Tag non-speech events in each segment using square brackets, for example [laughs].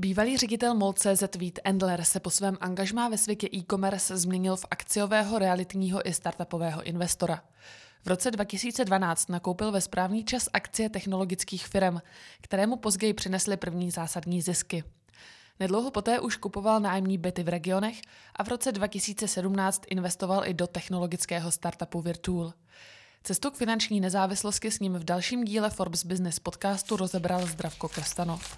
Bývalý ředitel MOL.cz Vít Endler se po svém angažmá ve světě e-commerce změnil v akciového realitního i startupového investora. V roce 2012 nakoupil ve správný čas akcie technologických firm, které mu později přinesly první zásadní zisky. Nedlouho poté už kupoval nájemní byty v regionech a v roce 2017 investoval i do technologického startupu Virtual. Cestu k finanční nezávislosti s ním v dalším díle Forbes Business podcastu rozebral Zdravko Krstanov.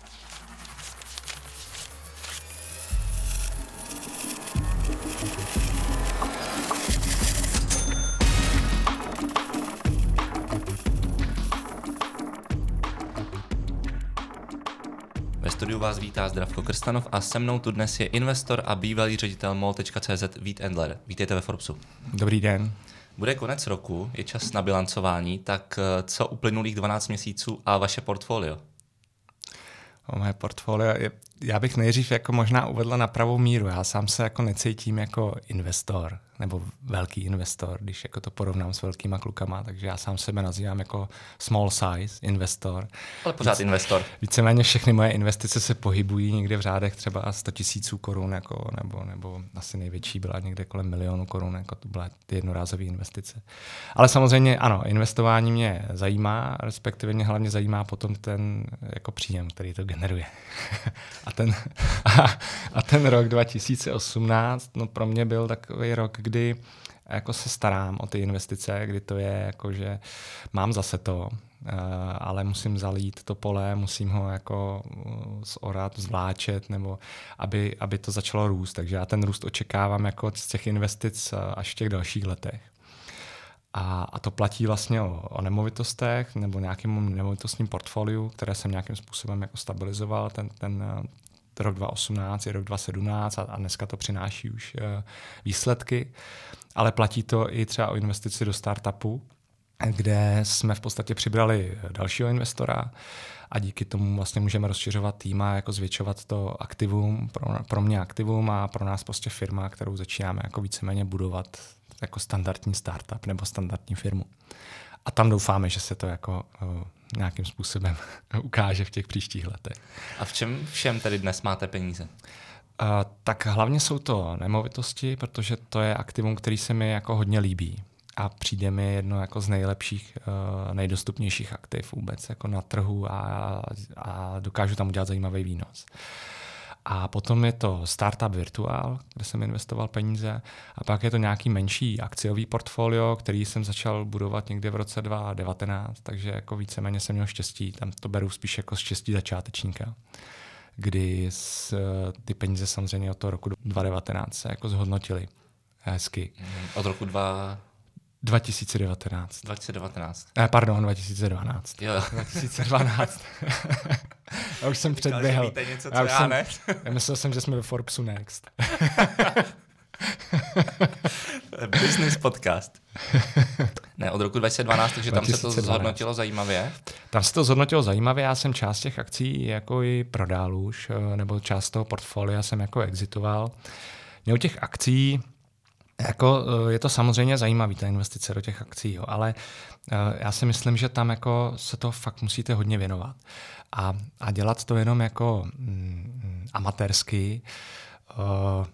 Studiu vás vítá Zdravko Krstanov a se mnou tu dnes je investor a bývalý ředitel mol.cz Vít Endler. Vítejte ve Forbesu. Dobrý den. Bude konec roku, je čas na bilancování, tak eh, co uplynulých 12 měsíců a vaše portfolio? O moje portfolio je, já bych nejdřív jako možná uvedla na pravou míru. Já sám se jako necítím jako investor nebo velký investor, když jako to porovnám s velkýma klukama, takže já sám sebe nazývám jako small size investor. Ale pořád Víc, investor. Víceméně všechny moje investice se pohybují někde v řádech třeba 100 tisíců korun, jako, nebo, nebo asi největší byla někde kolem milionu korun, jako to byla ty jednorázové investice. Ale samozřejmě ano, investování mě zajímá, respektive mě hlavně zajímá potom ten jako příjem, který to generuje. [laughs] a, ten, a, [laughs] a ten rok 2018 no pro mě byl takový rok, kdy kdy jako se starám o ty investice, kdy to je jako, že mám zase to, eh, ale musím zalít to pole, musím ho jako eh, zorat, zvláčet, nebo aby, aby to začalo růst. Takže já ten růst očekávám jako z těch investic eh, až v těch dalších letech. A, a to platí vlastně o, o nemovitostech nebo nějakým nemovitostním portfoliu, které jsem nějakým způsobem jako stabilizoval. Ten, ten, rok 2018, je rok 2017 a, a dneska to přináší už uh, výsledky. Ale platí to i třeba o investici do startupu, kde jsme v podstatě přibrali dalšího investora a díky tomu vlastně můžeme rozšiřovat tým a jako zvětšovat to aktivum, pro, pro mě aktivum a pro nás prostě firma, kterou začínáme jako víceméně budovat jako standardní startup nebo standardní firmu. A tam doufáme, že se to jako nějakým způsobem [laughs] ukáže v těch příštích letech. A v čem všem tedy dnes máte peníze? Uh, tak hlavně jsou to nemovitosti, protože to je aktivum, který se mi jako hodně líbí a přijde mi jedno jako z nejlepších, uh, nejdostupnějších aktiv vůbec jako na trhu a, a dokážu tam udělat zajímavý výnos. A potom je to Startup Virtual, kde jsem investoval peníze. A pak je to nějaký menší akciový portfolio, který jsem začal budovat někdy v roce 2019, takže jako víceméně jsem měl štěstí. Tam to beru spíš jako štěstí začátečníka kdy s, ty peníze samozřejmě od toho roku 2019 se jako zhodnotily hezky. Od roku 2... 2019. 2019. Eh, pardon, 2012. Jo. [laughs] 2012. já už jsem předběhl. Víte něco, co já, já jsem, ne? já myslel jsem, že jsme ve Forbesu Next. [laughs] Business podcast. Ne, od roku 2012, takže tam 2012. se to zhodnotilo zajímavě. Tam se to zhodnotilo zajímavě, já jsem část těch akcí jako i prodal už, eh, nebo část toho portfolia jsem jako exitoval. Mě u těch akcí jako, eh, je to samozřejmě zajímavý, ta investice do těch akcí, jo, ale eh, já si myslím, že tam jako se to fakt musíte hodně věnovat. A, a dělat to jenom jako mm, amatérsky, uh,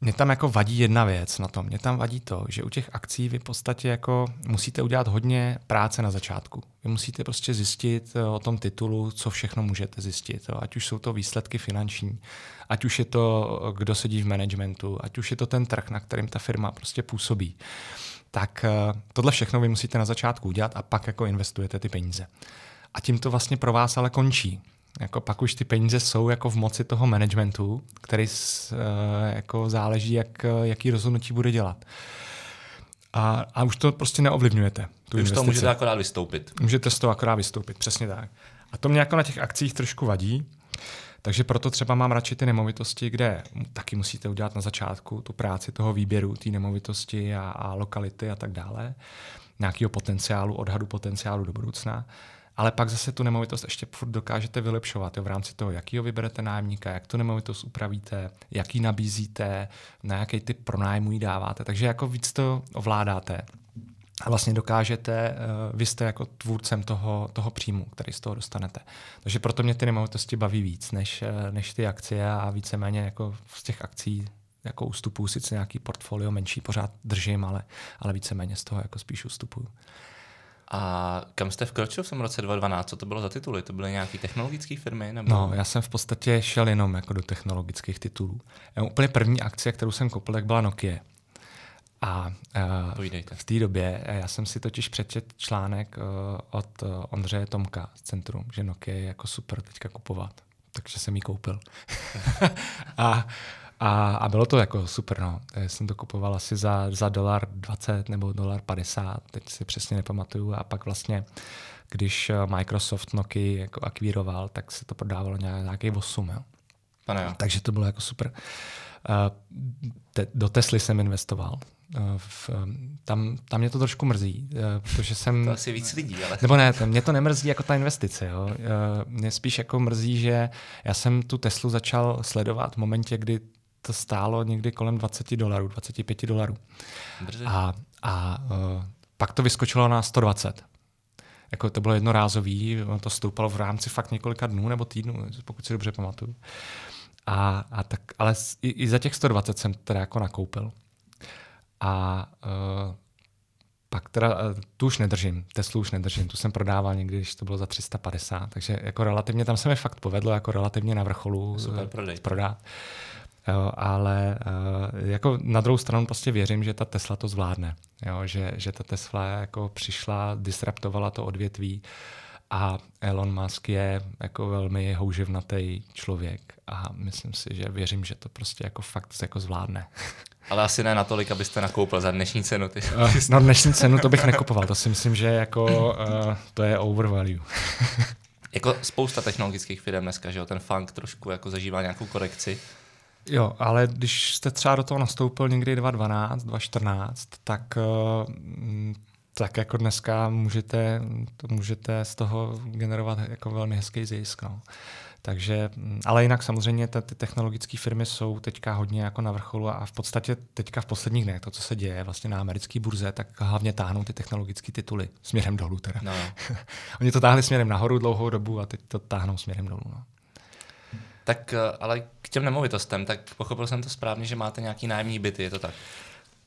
mě tam jako vadí jedna věc na tom. Mě tam vadí to, že u těch akcí vy v podstatě jako musíte udělat hodně práce na začátku. Vy musíte prostě zjistit eh, o tom titulu, co všechno můžete zjistit. Ať už jsou to výsledky finanční, ať už je to, eh, kdo sedí v managementu, ať už je to ten trh, na kterým ta firma prostě působí. Tak eh, tohle všechno vy musíte na začátku udělat a pak jako investujete ty peníze. A tím to vlastně pro vás ale končí. Jako pak už ty peníze jsou jako v moci toho managementu, který s, uh, jako záleží, jak, jaký rozhodnutí bude dělat. A, a už to prostě neovlivňujete. Tu už to můžete akorát vystoupit. Můžete z toho akorát vystoupit, přesně tak. A to mě jako na těch akcích trošku vadí, takže proto třeba mám radši ty nemovitosti, kde taky musíte udělat na začátku tu práci toho výběru, té nemovitosti a, a lokality a tak dále, nějakého potenciálu, odhadu potenciálu do budoucna ale pak zase tu nemovitost ještě furt dokážete vylepšovat jo, v rámci toho, jakýho vyberete nájemníka, jak tu nemovitost upravíte, jaký nabízíte, na jaký typ pronájmu ji dáváte. Takže jako víc to ovládáte. a vlastně dokážete, uh, vy jste jako tvůrcem toho, toho příjmu, který z toho dostanete. Takže proto mě ty nemovitosti baví víc, než, uh, než ty akcie a víceméně jako z těch akcí jako ustupuju, sice nějaký portfolio menší pořád držím, ale, ale víceméně z toho jako spíš ustupuju. A kam jste vkročil v tom roce 2012? Co to bylo za tituly? To byly nějaké technologické firmy? Nebo... No, já jsem v podstatě šel jenom jako do technologických titulů. Já úplně první akcie, kterou jsem koupil, tak byla Nokia. A uh, v té době eh, já jsem si totiž přečet článek uh, od uh, Ondřeje Tomka z Centrum, že Nokia je jako super teďka kupovat. Takže jsem ji koupil. [laughs] a a, a bylo to jako super, no. Já jsem to kupoval asi za, za dolar 20 nebo dolar 50, teď si přesně nepamatuju. A pak vlastně, když Microsoft Nokia jako akvíroval, tak se to prodávalo nějaký 8, jo. Pane jo. Takže to bylo jako super. Uh, te, do Tesly jsem investoval. Uh, v, tam, tam mě to trošku mrzí, protože jsem... To asi víc lidí, ale... Nebo ne, mě to nemrzí jako ta investice. Jo. Mě spíš jako mrzí, že já jsem tu Teslu začal sledovat v momentě, kdy to stálo někdy kolem 20 dolarů, 25 dolarů. A, a uh, pak to vyskočilo na 120. Jako to bylo jednorázový, to stoupalo v rámci fakt několika dnů nebo týdnů, pokud si dobře pamatuju. A, a tak, ale i, i za těch 120 jsem teda jako nakoupil. A uh, pak teda uh, tu už nedržím, Teslu už nedržím, tu jsem prodával někdy, když to bylo za 350, takže jako relativně, tam se mi fakt povedlo jako relativně na vrcholu Super prodej. prodat. Jo, ale uh, jako na druhou stranu prostě věřím, že ta Tesla to zvládne. Jo, že, že ta Tesla jako přišla, disruptovala to odvětví a Elon Musk je jako velmi houževnatý člověk a myslím si, že věřím, že to prostě jako fakt jako zvládne. [laughs] Ale asi ne natolik, abyste nakoupil za dnešní cenu. Ty. Uh, no dnešní cenu to bych nekupoval, to si myslím, že jako uh, to je overvalue. [laughs] jako spousta technologických firm dneska, že jo, ten funk trošku jako zažívá nějakou korekci. Jo, ale když jste třeba do toho nastoupil někdy 2012, 2014, tak, eh, tak jako dneska můžete, můžete z toho generovat jako velmi hezký zisk. No. Takže, ale jinak samozřejmě ty technologické firmy jsou teďka hodně jako na vrcholu a v podstatě teďka v posledních dnech to, co se děje vlastně na americké burze, tak hlavně táhnou ty technologické tituly směrem dolů. Teda. No. [laughs] Oni to táhli směrem nahoru dlouhou dobu a teď to táhnou směrem dolů. No. Tak eh, ale k těm nemovitostem, tak pochopil jsem to správně, že máte nějaký nájemní byty, je to tak?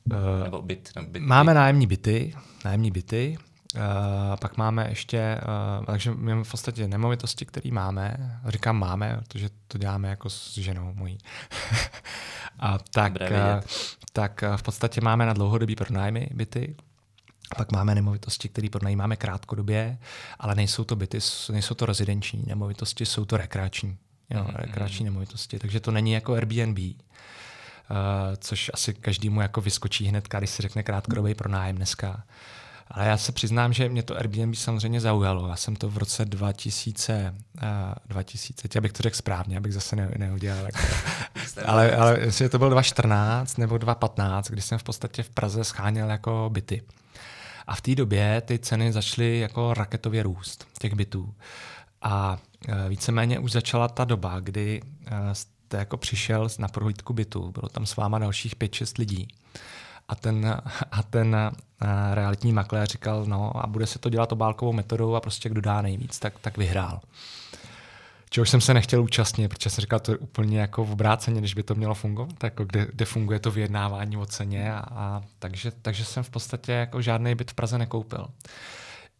Uh, nebo byt, nebo byt, Máme byt. nájemní byty, nájemní byty, uh, pak máme ještě, uh, takže máme v podstatě nemovitosti, které máme, říkám máme, protože to děláme jako s ženou mojí. [laughs] a tak, uh, tak v podstatě máme na dlouhodobý pronájmy byty, pak máme nemovitosti, které pronajímáme krátkodobě, ale nejsou to byty, nejsou to rezidenční nemovitosti, jsou to rekreační jo, mm-hmm. rekreační nemovitosti. Takže to není jako Airbnb, uh, což asi každému jako vyskočí hned, když se řekne krátkodobý pronájem dneska. Ale já se přiznám, že mě to Airbnb samozřejmě zaujalo. Já jsem to v roce 2000, uh, 2000 abych to řekl správně, abych zase ne, neudělal. Jako, [laughs] ale, ale jestli to byl 2014 nebo 2015, kdy jsem v podstatě v Praze scháněl jako byty. A v té době ty ceny začaly jako raketově růst těch bytů. A víceméně už začala ta doba, kdy e, jste jako přišel na prohlídku bytu, bylo tam s váma dalších 5-6 lidí. A ten, [laughs] a ten e, realitní makléř říkal, no a bude se to dělat obálkovou metodou a prostě kdo dá nejvíc, tak, tak vyhrál. Čehož jsem se nechtěl účastnit, protože jsem říkal, to je úplně jako v obráceně, když by to mělo fungovat, jako kde, kde funguje to vyjednávání o ceně. A, a takže, takže jsem v podstatě jako žádný byt v Praze nekoupil.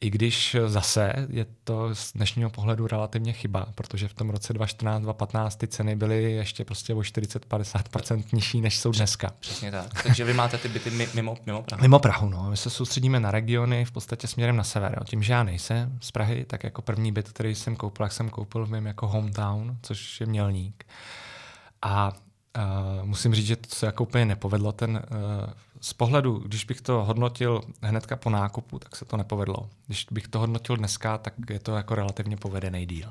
I když zase je to z dnešního pohledu relativně chyba, protože v tom roce 2014-2015 ty ceny byly ještě prostě o 40-50% nižší, než jsou dneska. Přesně tak. Takže vy máte ty byty mimo, mimo Prahu. Mimo Prahu, no. My se soustředíme na regiony v podstatě směrem na sever. Jo. Tím, že já nejsem z Prahy, tak jako první byt, který jsem koupil, jak jsem koupil v mém jako hometown, což je Mělník. A Uh, musím říct, že to se jako úplně nepovedlo. Ten, uh, z pohledu, když bych to hodnotil hnedka po nákupu, tak se to nepovedlo. Když bych to hodnotil dneska, tak je to jako relativně povedený díl,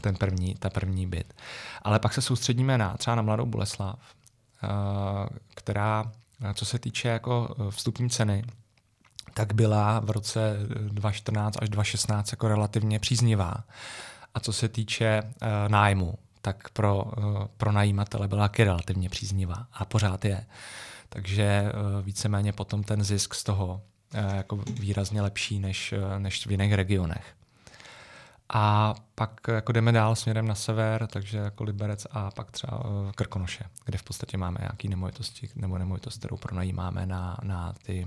ten první, ta první byt. Ale pak se soustředíme na třeba na Mladou Boleslav, uh, která, co se týče jako vstupní ceny, tak byla v roce 2014 až 2016 jako relativně příznivá. A co se týče nájmu, tak pro, eh, pro najímatele byla taky relativně příznivá a pořád je. Takže eh, víceméně potom ten zisk z toho jako výrazně lepší než, než v jiných regionech. A pak jako jdeme dál směrem na sever, takže jako Liberec a pak třeba Krkonoše, kde v podstatě máme nějaký nemovitosti nebo nemovitost, kterou pronajímáme na, na ty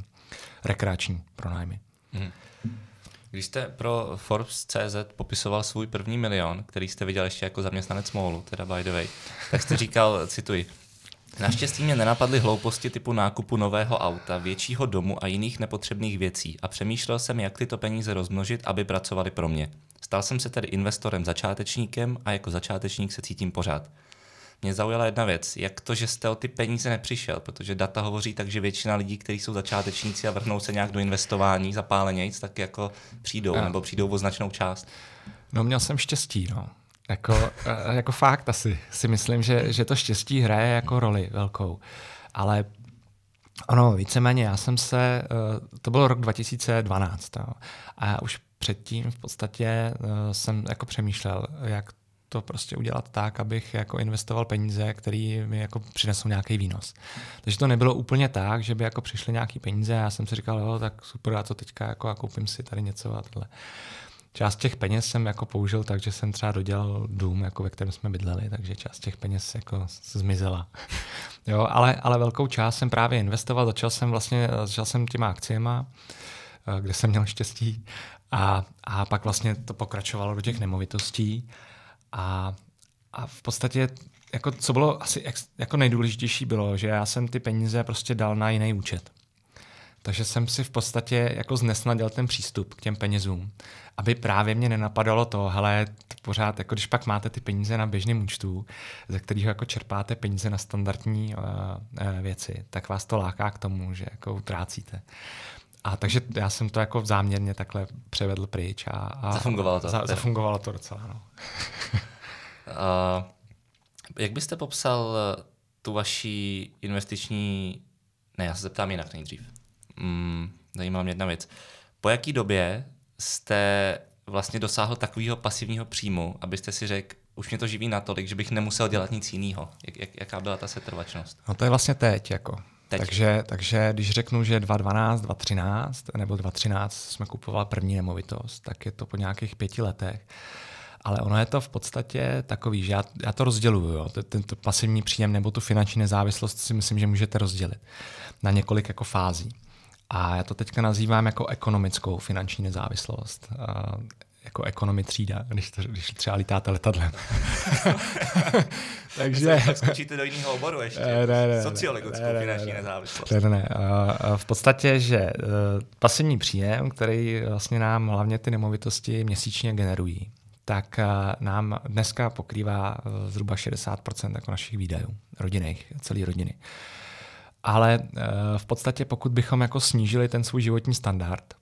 rekreační pronájmy. Hmm. Když jste pro Forbes.cz popisoval svůj první milion, který jste viděl ještě jako zaměstnanec MOLu, teda by the way, tak jste říkal, cituji, Naštěstí mě nenapadly hlouposti typu nákupu nového auta, většího domu a jiných nepotřebných věcí a přemýšlel jsem, jak tyto peníze rozmnožit, aby pracovali pro mě. Stal jsem se tedy investorem začátečníkem a jako začátečník se cítím pořád mě zaujala jedna věc, jak to, že jste o ty peníze nepřišel, protože data hovoří tak, že většina lidí, kteří jsou začátečníci a vrhnou se nějak do investování zapálenějc, tak jako přijdou, a. nebo přijdou o značnou část. No měl jsem štěstí, no. Jako, e, jako fakt asi si myslím, že, že to štěstí hraje jako roli velkou. Ale ono, víceméně, já jsem se, e, to byl rok 2012, no, a já už předtím v podstatě e, jsem jako přemýšlel, jak to prostě udělat tak, abych jako investoval peníze, které mi jako přinesou nějaký výnos. Takže to nebylo úplně tak, že by jako přišly nějaký peníze a já jsem si říkal, jo, tak super, a to teďka jako a koupím si tady něco a tohle. Část těch peněz jsem jako použil tak, že jsem třeba dodělal dům, jako ve kterém jsme bydleli, takže část těch peněz jako zmizela. [laughs] jo, ale, ale velkou část jsem právě investoval, začal jsem vlastně, začal jsem těma akciema, eh, kde jsem měl štěstí a, a pak vlastně to pokračovalo do těch nemovitostí a, a v podstatě jako, co bylo asi jako nejdůležitější bylo, že já jsem ty peníze prostě dal na jiný účet. Takže jsem si v podstatě jako znesnadil ten přístup k těm penězům, aby právě mě nenapadalo to, hele, pořád, jako když pak máte ty peníze na běžném účtu, ze kterého jako čerpáte peníze na standardní uh, uh, věci, tak vás to láká k tomu, že jako utrácíte. A takže já jsem to jako záměrně takhle převedl pryč. A, a zafungovalo to. Za, zafungovalo to docela, no. [laughs] uh, jak byste popsal tu vaši investiční... Ne, já se zeptám jinak nejdřív. Mm, zajímá mě jedna věc. Po jaký době jste vlastně dosáhl takového pasivního příjmu, abyste si řekl, už mě to živí natolik, že bych nemusel dělat nic jiného. Jak, jak, jaká byla ta setrvačnost? No to je vlastně teď. Jako. Teď. Takže, takže když řeknu, že 2012, 2013 nebo 2013 jsme kupovali první nemovitost, tak je to po nějakých pěti letech. Ale ono je to v podstatě takový, že já, já to rozděluju. Jo. Tento pasivní příjem nebo tu finanční nezávislost si myslím, že můžete rozdělit na několik jako fází. A já to teďka nazývám jako ekonomickou finanční nezávislost jako ekonomi třída, když, to, když třeba lítáte letadlem. [laughs] Takže... Tak skočíte do jiného oboru ještě. Ne, ne, ne, Sociologickou ne, ne, finanční ne, nezávislost. Ne, ne, ne. A v podstatě, že uh, pasivní příjem, který vlastně nám hlavně ty nemovitosti měsíčně generují, tak uh, nám dneska pokrývá uh, zhruba 60% jako našich výdajů, rodinných, celé rodiny. Ale v podstatě, pokud bychom jako snížili ten svůj životní standard,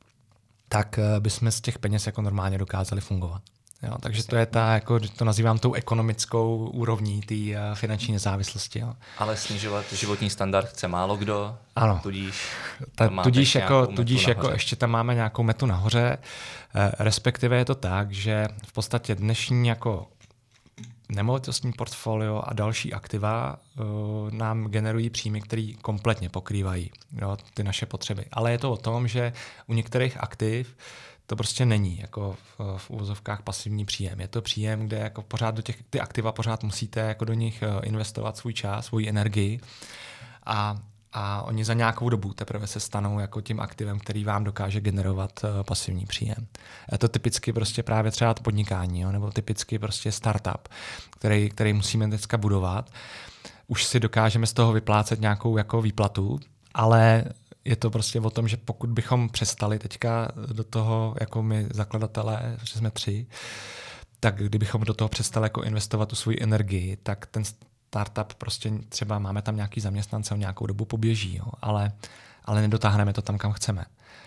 tak eh, bychom z těch peněz jako normálně dokázali fungovat. Jo, takže to je ta, jako to nazývám tou ekonomickou úrovní té uh, finanční nezávislosti. Jo. Ale snižovat životní standard chce málo kdo, ano. tudíž, ta, tudíž, jako, tudíž jako ještě tam máme nějakou metu nahoře, eh, respektive je to tak, že v podstatě dnešní jako nemovitostní portfolio a další aktiva uh, nám generují příjmy, které kompletně pokrývají jo, ty naše potřeby. Ale je to o tom, že u některých aktiv to prostě není jako v, v úvozovkách pasivní příjem. Je to příjem, kde jako pořád do těch ty aktiva pořád musíte jako do nich uh, investovat svůj čas, svou energii a a oni za nějakou dobu teprve se stanou jako tím aktivem, který vám dokáže generovat uh, pasivní příjem. Je to typicky prostě právě třeba podnikání, jo, nebo typicky prostě startup, který, který musíme dneska budovat. Už si dokážeme z toho vyplácet nějakou jako výplatu, ale je to prostě o tom, že pokud bychom přestali teďka do toho, jako my zakladatelé, že jsme tři, tak kdybychom do toho přestali jako investovat tu svoji energii, tak ten startup prostě třeba máme tam nějaký zaměstnance, on nějakou dobu poběží, jo, ale, ale nedotáhneme to tam, kam chceme.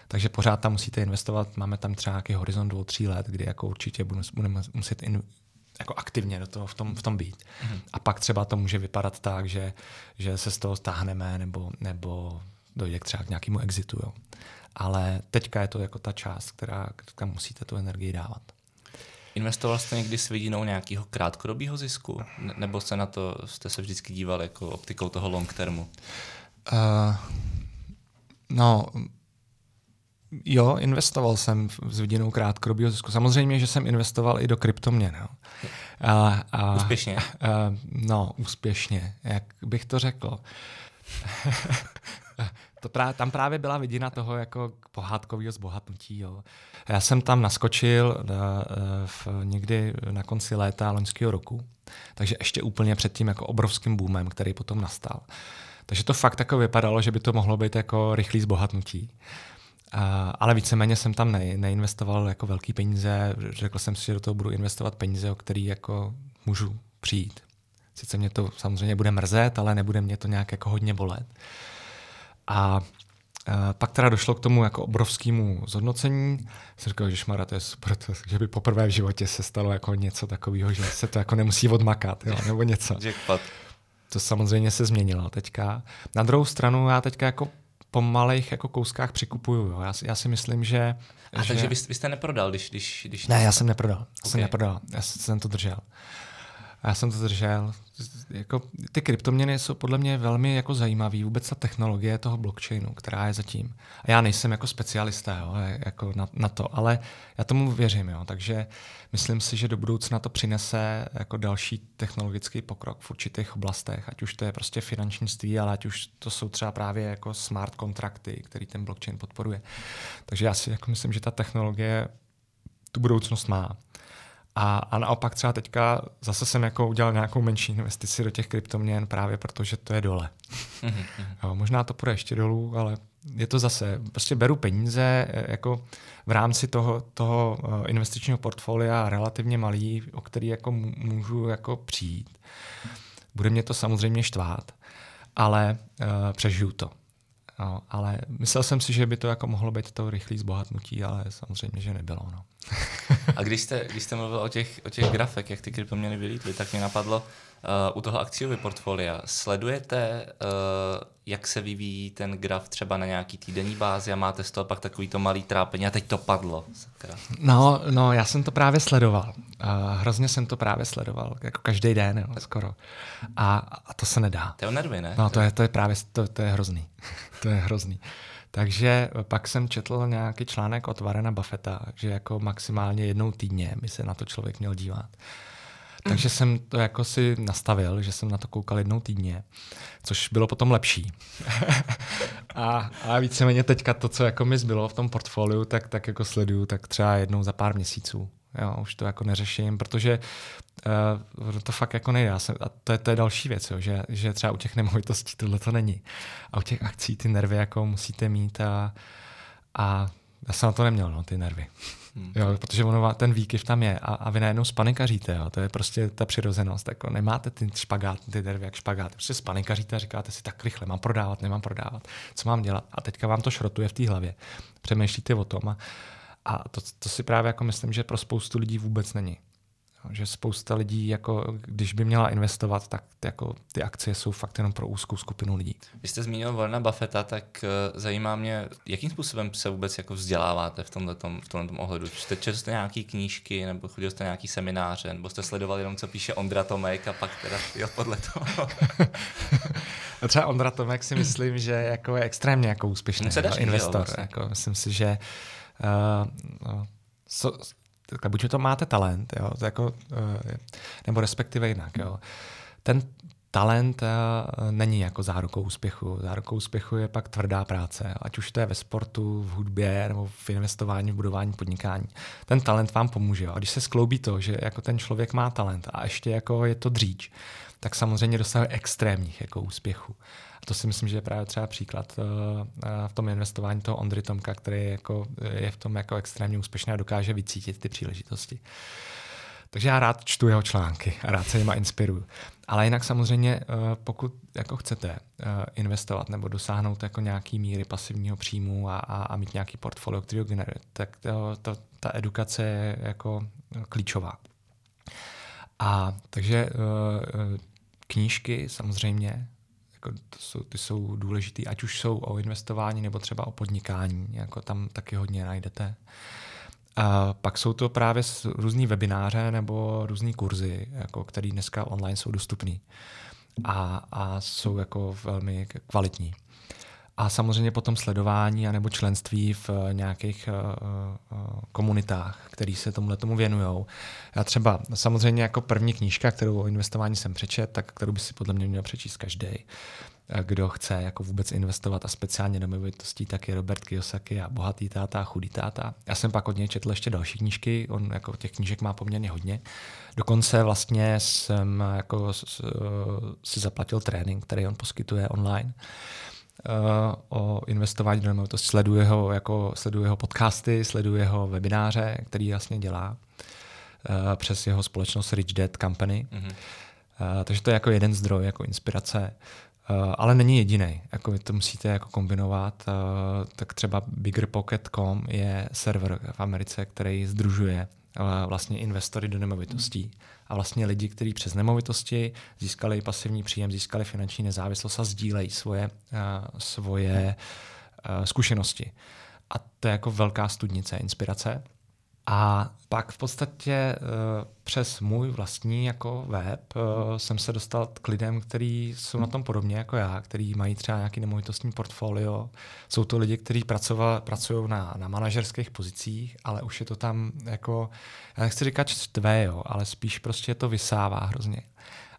Takže pořád tam musíte investovat, máme tam třeba nějaký horizont dvou, tří let, kdy jako určitě budeme muset in, jako aktivně do toho v tom, v tom být. Mm-hmm. A pak třeba to může vypadat tak, že, že se z toho stáhneme nebo, nebo dojde k třeba k nějakému exitu. Jo. Ale teďka je to jako ta část, která, kam musíte tu energii dávat. Investoval jste někdy s vidinou nějakého krátkodobého zisku? Nebo se na to jste se vždycky díval jako optikou toho long termu? Uh, no, Jo, investoval jsem s vidinou krátkodobého zisku. Samozřejmě, že jsem investoval i do kryptoměn. No. A, a, úspěšně? A, no, úspěšně. Jak bych to řekl? [laughs] to právě, tam právě byla vidina toho jako pohádkového zbohatnutí. Jo. Já jsem tam naskočil na, eh, v, někdy na konci léta loňského roku, takže ještě úplně před tím jako obrovským boomem, který potom nastal. Takže to fakt jako vypadalo, že by to mohlo být jako rychlý zbohatnutí. Uh, ale víceméně jsem tam ne, neinvestoval jako velký peníze. Řekl jsem si, že do toho budu investovat peníze, o který jako můžu přijít. Sice mě to samozřejmě bude mrzet, ale nebude mě to nějak jako hodně bolet. A uh, pak teda došlo k tomu jako obrovskému zhodnocení. Jsem říkal, že šmara, to je super, to, že by poprvé v životě se stalo jako něco takového, že se to jako nemusí odmakat, jo, nebo něco. To samozřejmě se změnilo teďka. Na druhou stranu já teďka jako po malých jako kouskách přikupuju. Jo. Já, já si myslím, že... A že... takže vy, vy jste neprodal, když... když, když ne, já jsem neprodal. Já okay. jsem neprodal. Já jsem to držel. Já jsem to držel. Jako, ty kryptoměny jsou podle mě velmi jako zajímavý, vůbec ta technologie toho blockchainu, která je zatím. A já nejsem jako specialista jo, jako na, na, to, ale já tomu věřím. Jo, takže myslím si, že do budoucna to přinese jako další technologický pokrok v určitých oblastech, ať už to je prostě finančnictví, ale ať už to jsou třeba právě jako smart kontrakty, který ten blockchain podporuje. Takže já si jako myslím, že ta technologie tu budoucnost má. A, a naopak třeba teďka zase jsem jako udělal nějakou menší investici do těch kryptoměn právě protože to je dole. Mhm, mhm. jo, možná to půjde ještě dolů, ale je to zase, prostě beru peníze e, jako v rámci toho, toho e, investičního portfolia relativně malý, o který jako můžu jako přijít. Bude mě to samozřejmě štvát, ale uh, přežiju to. No, ale myslel jsem si, že by to jako mohlo být to rychlé zbohatnutí, ale samozřejmě, že nebylo. No. A když jste, když jste mluvil o těch, o těch grafech, jak ty kryptoměny vylítly, tak mě napadlo, u toho akciového portfolia sledujete, uh, jak se vyvíjí ten graf třeba na nějaký týdenní bázi a máte z toho pak takový to malý trápení a teď to padlo. No, no, já jsem to právě sledoval. Uh, hrozně jsem to právě sledoval, jako každý den, jo, skoro. A, a to se nedá. To je nervy, ne? No, to je, to je právě, to, to je hrozný. [laughs] to je hrozný. Takže pak jsem četl nějaký článek od Varena Buffetta, že jako maximálně jednou týdně by se na to člověk měl dívat. Takže jsem to jako si nastavil, že jsem na to koukal jednou týdně, což bylo potom lepší. [laughs] a, a víceméně teďka to, co jako mi zbylo v tom portfoliu, tak, tak jako sleduju tak třeba jednou za pár měsíců. Jo, už to jako neřeším, protože uh, to fakt jako nejde. Jsem, a to je, to je další věc, jo, že, že třeba u těch nemovitostí tohle to není. A u těch akcí ty nervy jako musíte mít a, a já jsem na to neměl, no, ty nervy. Hmm. Jo, protože ono, ten výkyv tam je a, a vy najednou spanikaříte. Jo. To je prostě ta přirozenost. Jako nemáte ty špagát, ty nervy jak špagát. Prostě spanikaříte a říkáte si tak rychle, mám prodávat, nemám prodávat, co mám dělat. A teďka vám to šrotuje v té hlavě. Přemýšlíte o tom a, a to, to si právě jako myslím, že pro spoustu lidí vůbec není. Že spousta lidí, jako, když by měla investovat, tak jako, ty akcie jsou fakt jenom pro úzkou skupinu lidí. Vy jste zmínil Warrena Buffetta, tak uh, zajímá mě, jakým způsobem se vůbec jako vzděláváte v tomhle v tomhletom ohledu? Jste četl jste nějaké knížky, nebo chodil jste nějaký semináře, nebo jste sledoval jenom, co píše Ondra Tomek a pak teda jo, podle toho? [laughs] Třeba Ondra Tomek si myslím, že jako je extrémně jako úspěšný daří, investor. Jo, vlastně. jako, myslím si, že uh, no, so, takhle, buď to máte talent, jo, to jako, eh, nebo respektive jinak. Jo. Ten talent eh, není jako zárukou úspěchu. Zárukou úspěchu je pak tvrdá práce, ať už to je ve sportu, v hudbě nebo v investování, v budování podnikání. Ten talent vám pomůže. A když se skloubí to, že jako ten člověk má talent a ještě jako je to dříč, tak samozřejmě dosahuje extrémních jako úspěchů to si myslím, že je právě třeba příklad uh, v tom investování toho Ondry Tomka, který je, jako, je v tom jako extrémně úspěšný a dokáže vycítit ty příležitosti. Takže já rád čtu jeho články a rád se jima inspiruju. Ale jinak samozřejmě, pokud jako chcete investovat nebo dosáhnout jako nějaký míry pasivního příjmu a, a, a mít nějaký portfolio, který ho generuje, tak to, to, ta edukace je jako klíčová. A takže knížky samozřejmě, jako to jsou, ty jsou důležitý, ať už jsou o investování nebo třeba o podnikání, jako tam taky hodně najdete. A pak jsou to právě různý webináře nebo různý kurzy, jako, které dneska online jsou dostupné a, a jsou jako velmi kvalitní. A samozřejmě potom sledování anebo členství v nějakých uh, uh, komunitách, které se tomuhle tomu věnují. Já třeba samozřejmě jako první knížka, kterou o investování jsem přečet, tak kterou by si podle mě měl přečíst každý kdo chce jako vůbec investovat a speciálně do movitostí, tak je Robert Kiyosaki a Bohatý táta a Chudý táta. Já jsem pak od něj četl ještě další knížky, on jako těch knížek má poměrně hodně. Dokonce vlastně jsem jako si zaplatil trénink, který on poskytuje online eh, o investování do nemovitosti. Sleduje ho, jako, sleduje ho podcasty, sleduje ho webináře, který vlastně dělá eh, přes jeho společnost Rich Dad Company. Mm-hmm. takže to je jako jeden zdroj, jako inspirace. Uh, ale není jediný. Jako vy to musíte jako kombinovat. Uh, tak třeba biggerpocket.com je server v Americe, který združuje uh, vlastně investory do nemovitostí. A vlastně lidi, kteří přes nemovitosti získali pasivní příjem, získali finanční nezávislost a sdílejí svoje, svoje zkušenosti. A to je jako velká studnice inspirace. A pak v podstatě uh, přes můj vlastní jako web uh, jsem se dostal k lidem, kteří jsou na tom podobně jako já, kteří mají třeba nějaký nemovitostní portfolio. Jsou to lidi, kteří pracují na, na manažerských pozicích, ale už je to tam jako, já nechci říkat štve, jo, ale spíš prostě to vysává hrozně.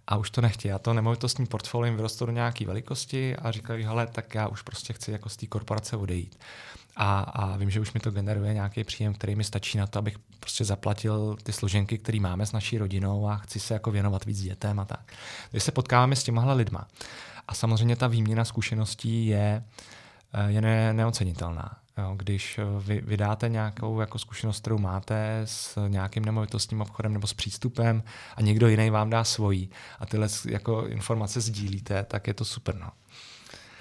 A už to nechtějí. A to nemovitostní portfolio vyrostlo do nějaké velikosti a říkají, hele, tak já už prostě chci jako z té korporace odejít a, a vím, že už mi to generuje nějaký příjem, který mi stačí na to, abych prostě zaplatil ty složenky, které máme s naší rodinou a chci se jako věnovat víc dětem a tak. Když se potkáváme s těmahle lidma a samozřejmě ta výměna zkušeností je, eh, je ne, neocenitelná. Jo, když eh, vy vydáte nějakou jako zkušenost, kterou máte s nějakým nemovitostním obchodem nebo s přístupem a někdo jiný vám dá svojí a tyhle jako informace sdílíte, tak je to super. No.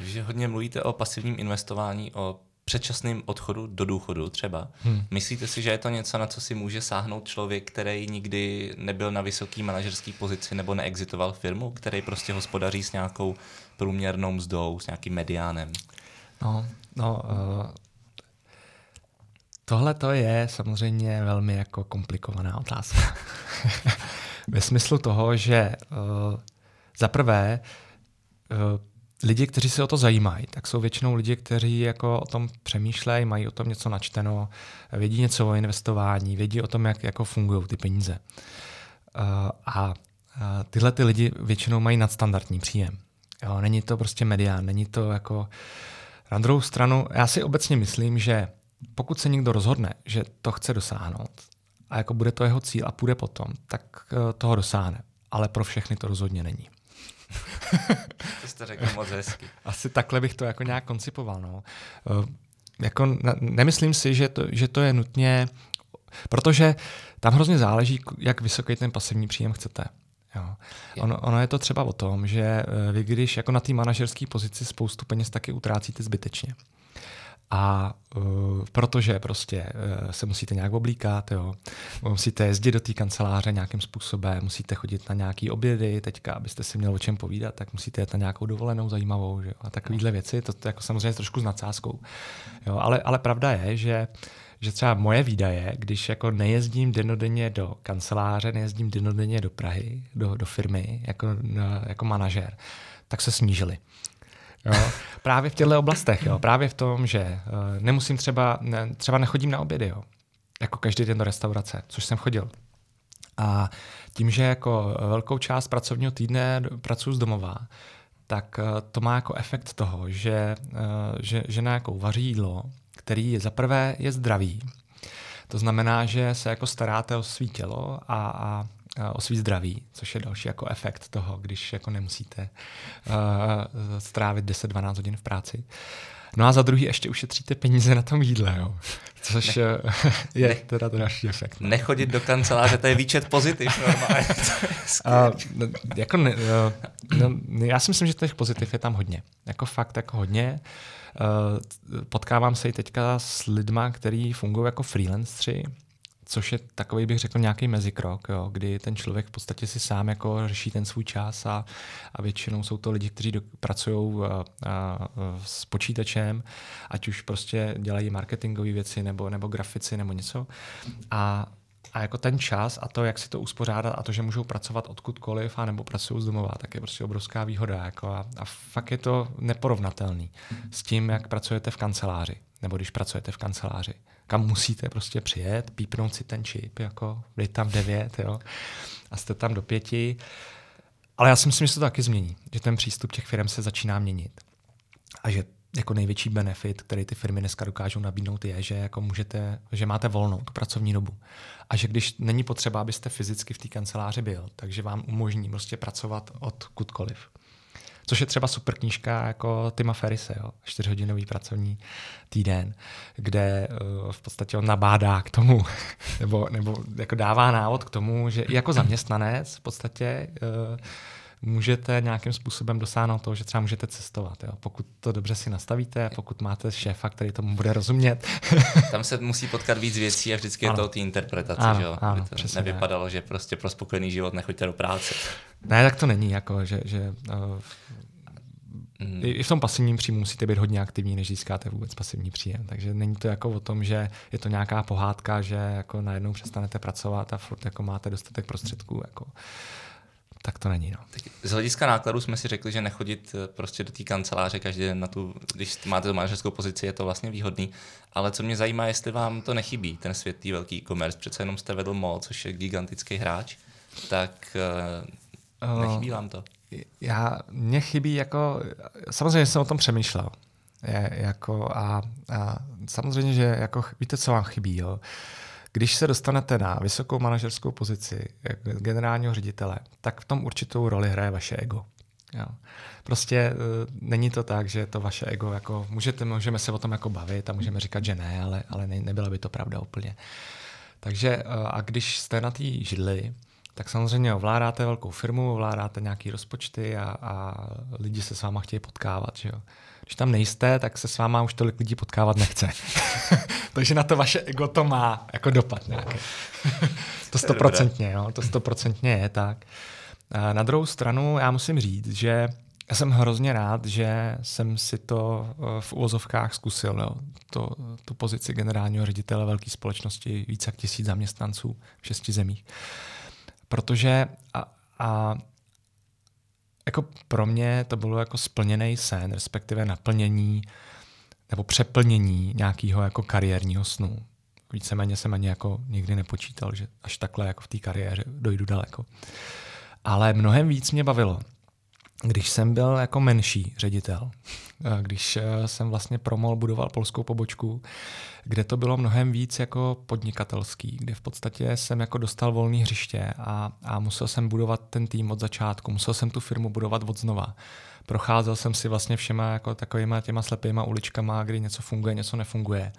Že hodně mluvíte o pasivním investování, o předčasným odchodu do důchodu třeba. Hmm. Myslíte si, že je to něco, na co si může sáhnout člověk, který nikdy nebyl na vysoké manažerské pozici nebo neexitoval firmu, který prostě hospodaří s nějakou průměrnou mzdou, s nějakým mediánem? No, no uh, tohle to je samozřejmě velmi jako komplikovaná otázka. [laughs] Ve smyslu toho, že uh, za prvé uh, lidi, kteří se o to zajímají, tak jsou většinou lidi, kteří jako o tom přemýšlejí, mají o tom něco načteno, vědí něco o investování, vědí o tom, jak jako fungují ty peníze. Uh, a tyhle ty lidi většinou mají nadstandardní příjem. Jo, není to prostě medián, není to jako... Na druhou stranu, já si obecně myslím, že pokud se někdo rozhodne, že to chce dosáhnout a jako bude to jeho cíl a půjde potom, tak uh, toho dosáhne. Ale pro všechny to rozhodně není. [laughs] to jste řekl moc hezky. [laughs] Asi takhle bych to jako nějak koncipoval. No. Uh, jako ne, nemyslím si, že to, že to je nutně, protože tam hrozně záleží, jak vysoký ten pasivní příjem chcete. Jo. Ono, ono je to třeba o tom, že eh, vy když jako na té manažerské pozici spoustu peněz taky utrácíte zbytečně. A uh, protože prostě uh, se musíte nějak oblíkat, jo. musíte jezdit do té kanceláře nějakým způsobem, musíte chodit na nějaký obědy teďka, abyste si měli o čem povídat, tak musíte jet na nějakou dovolenou zajímavou jo. a takovéhle věci, to, to jako samozřejmě trošku s nadsázkou. Jo. Ale, ale pravda je, že že třeba moje výdaje, když jako nejezdím denodenně do kanceláře, nejezdím denodenně do Prahy, do, do firmy jako, jako manažer, tak se snížily. Jo? Právě v těchto oblastech, jo? právě v tom, že uh, nemusím třeba, ne, třeba nechodím na obědy, jo? jako každý den do restaurace, což jsem chodil. A tím, že jako velkou část pracovního týdne pracuji z domova, tak uh, to má jako efekt toho, že, uh, že žena jako vaří jídlo, který je za prvé je zdravý. To znamená, že se jako staráte o svý tělo a, a o svý zdraví, což je další jako efekt toho, když jako nemusíte uh, strávit 10-12 hodin v práci. No a za druhý ještě ušetříte peníze na tom jídle, jo. což ne, je ne, teda to další efekt. No. Nechodit do kanceláře, to je výčet pozitiv normálně. [laughs] uh, jako ne, uh, no, já si myslím, že těch pozitiv je tam hodně. Jako fakt jako hodně. Uh, potkávám se i teďka s lidma, kteří fungují jako freelancři, což je takový, bych řekl, nějaký mezikrok, jo, kdy ten člověk v podstatě si sám jako řeší ten svůj čas a, a většinou jsou to lidi, kteří pracují s počítačem, ať už prostě dělají marketingové věci nebo, nebo grafici nebo něco. A a jako ten čas a to, jak si to uspořádat a to, že můžou pracovat odkudkoliv a nebo pracují z domova, tak je prostě obrovská výhoda. Jako a, a fakt je to neporovnatelný s tím, jak pracujete v kanceláři nebo když pracujete v kanceláři, kam musíte prostě přijet, pípnout si ten čip, jako dej tam devět, jo, a jste tam do pěti. Ale já si myslím, že se to taky změní, že ten přístup těch firm se začíná měnit. A že jako největší benefit, který ty firmy dneska dokážou nabídnout, je, že jako můžete, že máte volnou tu pracovní dobu. A že když není potřeba, abyste fyzicky v té kanceláři byl, takže vám umožní prostě pracovat odkudkoliv. Což je třeba super knížka jako Tima Ferrise, jo, čtyřhodinový pracovní týden, kde uh, v podstatě on nabádá k tomu, [laughs] nebo, nebo jako dává návod k tomu, že jako zaměstnanec v podstatě uh, můžete nějakým způsobem dosáhnout toho, že třeba můžete cestovat. Jo? Pokud to dobře si nastavíte, pokud máte šéfa, který tomu bude rozumět. [laughs] Tam se musí potkat víc věcí a vždycky ano. je to o té interpretaci, ano, že jo? Ano, Aby to nevypadalo, ne. že prostě pro spokojený život nechoďte do práce. Ne, tak to není, jako, že, že uh, Mm. I v tom pasivním příjmu musíte být hodně aktivní, než získáte vůbec pasivní příjem. Takže není to jako o tom, že je to nějaká pohádka, že jako najednou přestanete pracovat a furt jako máte dostatek prostředků. Jako tak to není. No. Tak z hlediska nákladů jsme si řekli, že nechodit eh, prostě do té kanceláře každý den na tu, když máte tu manažerskou pozici, je to vlastně výhodný. Ale co mě zajímá, jestli vám to nechybí, ten svět tý velký e-commerce. Přece jenom jste vedl MOL, což je gigantický hráč, tak uh, nechybí vám to? Já, mě chybí jako, samozřejmě jsem o tom přemýšlel. Je, jako a, a, samozřejmě, že jako, víte, co vám chybí, jo? Když se dostanete na vysokou manažerskou pozici generálního ředitele, tak v tom určitou roli hraje vaše ego. Jo. Prostě uh, není to tak, že to vaše ego, jako můžete, můžeme se o tom jako bavit a můžeme říkat, že ne, ale, ale ne, nebyla by to pravda úplně. Takže uh, a když jste na té židli, tak samozřejmě ovládáte velkou firmu, ovládáte nějaký rozpočty a, a lidi se s váma chtějí potkávat. Že jo? Když tam nejste, tak se s váma už tolik lidí potkávat nechce. [laughs] Takže na to vaše ego to má jako dopad nějaký. [laughs] to stoprocentně, jo, to stoprocentně je tak. Na druhou stranu já musím říct, že já jsem hrozně rád, že jsem si to eh, v úvozovkách zkusil, jo. To, tu pozici generálního ředitele velké společnosti, více jak tisíc zaměstnanců v šesti zemích. Protože a, a jako pro mě to bylo jako splněný sen, respektive naplnění nebo přeplnění nějakého jako kariérního snu. Víceméně jsem ani jako nikdy nepočítal, že až takhle jako v té kariéře dojdu daleko. Ale mnohem víc mě bavilo, když jsem byl jako menší ředitel, když eh, jsem vlastně promol budoval polskou pobočku, kde to bylo mnohem víc jako podnikatelský, kde v podstatě jsem jako dostal volný hřiště a, a musel jsem budovat ten tým od začátku, musel jsem tu firmu budovat od znova. Procházel jsem si vlastně všema jako takovýma těma slepýma uličkama, kdy něco funguje, něco nefunguje.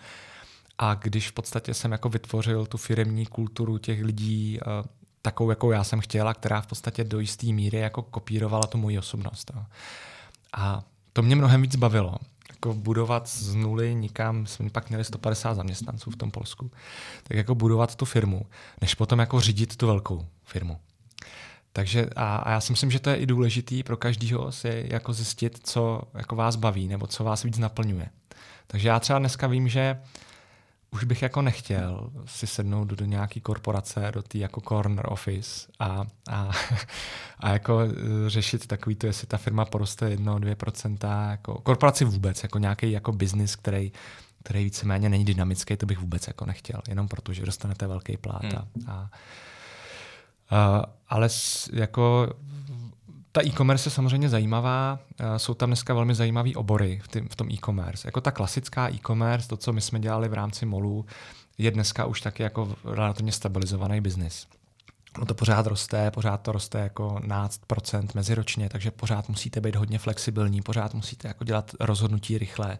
A když v podstatě jsem jako vytvořil tu firemní kulturu těch lidí, eh, takovou, jakou já jsem chtěla, která v podstatě do jisté míry jako kopírovala tu moji osobnost. A to mě mnohem víc bavilo. Jako budovat z nuly nikam, jsme pak měli 150 zaměstnanců v tom Polsku, tak jako budovat tu firmu, než potom jako řídit tu velkou firmu. Takže a, a já si myslím, že to je i důležitý pro každého si jako zjistit, co jako vás baví nebo co vás víc naplňuje. Takže já třeba dneska vím, že už bych jako nechtěl si sednout do, do nějaký korporace, do té jako corner office a, a, [laughs] a jako e, řešit takový to, jestli ta firma poroste 1-2%, jako korporaci vůbec, jako nějaký jako business, který, který víceméně není dynamický, to bych vůbec jako nechtěl, jenom protože dostanete velký plát. Hmm. A, a, a, ale s, jako ta e-commerce je samozřejmě zajímavá, eh, jsou tam dneska velmi zajímavé obory v, v tom e-commerce. Jako ta klasická e-commerce, to, co my jsme dělali v rámci MOLu, je dneska už taky jako relativně stabilizovaný biznis. No to pořád roste, pořád to roste jako 12% meziročně, takže pořád musíte být hodně flexibilní, pořád musíte jako dělat rozhodnutí rychle,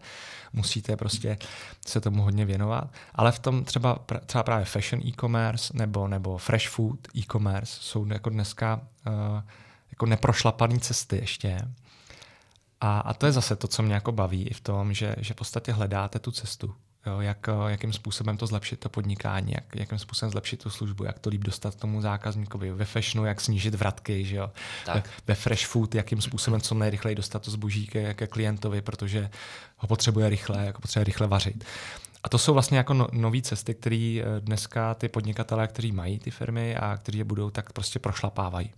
musíte prostě se tomu hodně věnovat. Ale v tom třeba, třeba právě fashion e-commerce nebo, nebo fresh food e-commerce jsou jako dneska uh, jako neprošlapané cesty ještě. A, a to je zase to, co mě jako baví i v tom, že, že v podstatě hledáte tu cestu. Jo, jak, jakým způsobem to zlepšit, to podnikání, jak, jakým způsobem zlepšit tu službu, jak to líp dostat tomu zákazníkovi. Ve fashionu, jak snížit vratky, že jo? Ve, ve fresh food, jakým způsobem co nejrychleji dostat to zboží ke, ke klientovi, protože ho potřebuje rychle, jako potřebuje rychle vařit. A to jsou vlastně jako no, nové cesty, které eh, dneska ty podnikatelé, kteří mají ty firmy a kteří je budou, tak prostě prošlapávají.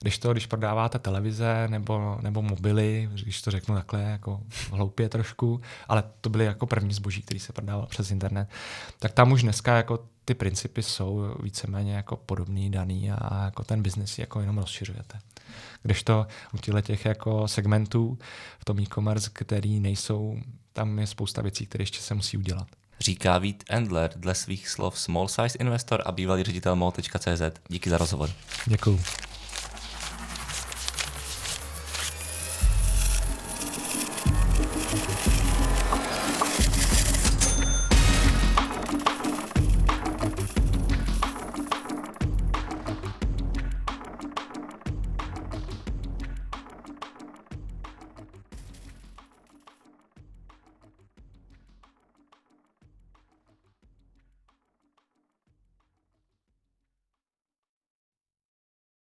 Když to, když prodáváte televize nebo, nebo mobily, když to řeknu takhle, jako hloupě trošku, ale to byly jako první zboží, který se prodával přes internet, tak tam už dneska jako ty principy jsou víceméně jako podobný, daný a jako ten biznis jako jenom rozšiřujete. Když to u těchto těch jako segmentů v tom e-commerce, který nejsou, tam je spousta věcí, které ještě se musí udělat. Říká Vít Endler dle svých slov small size investor a bývalý ředitel mol.cz. Díky za rozhovor. Děkuju.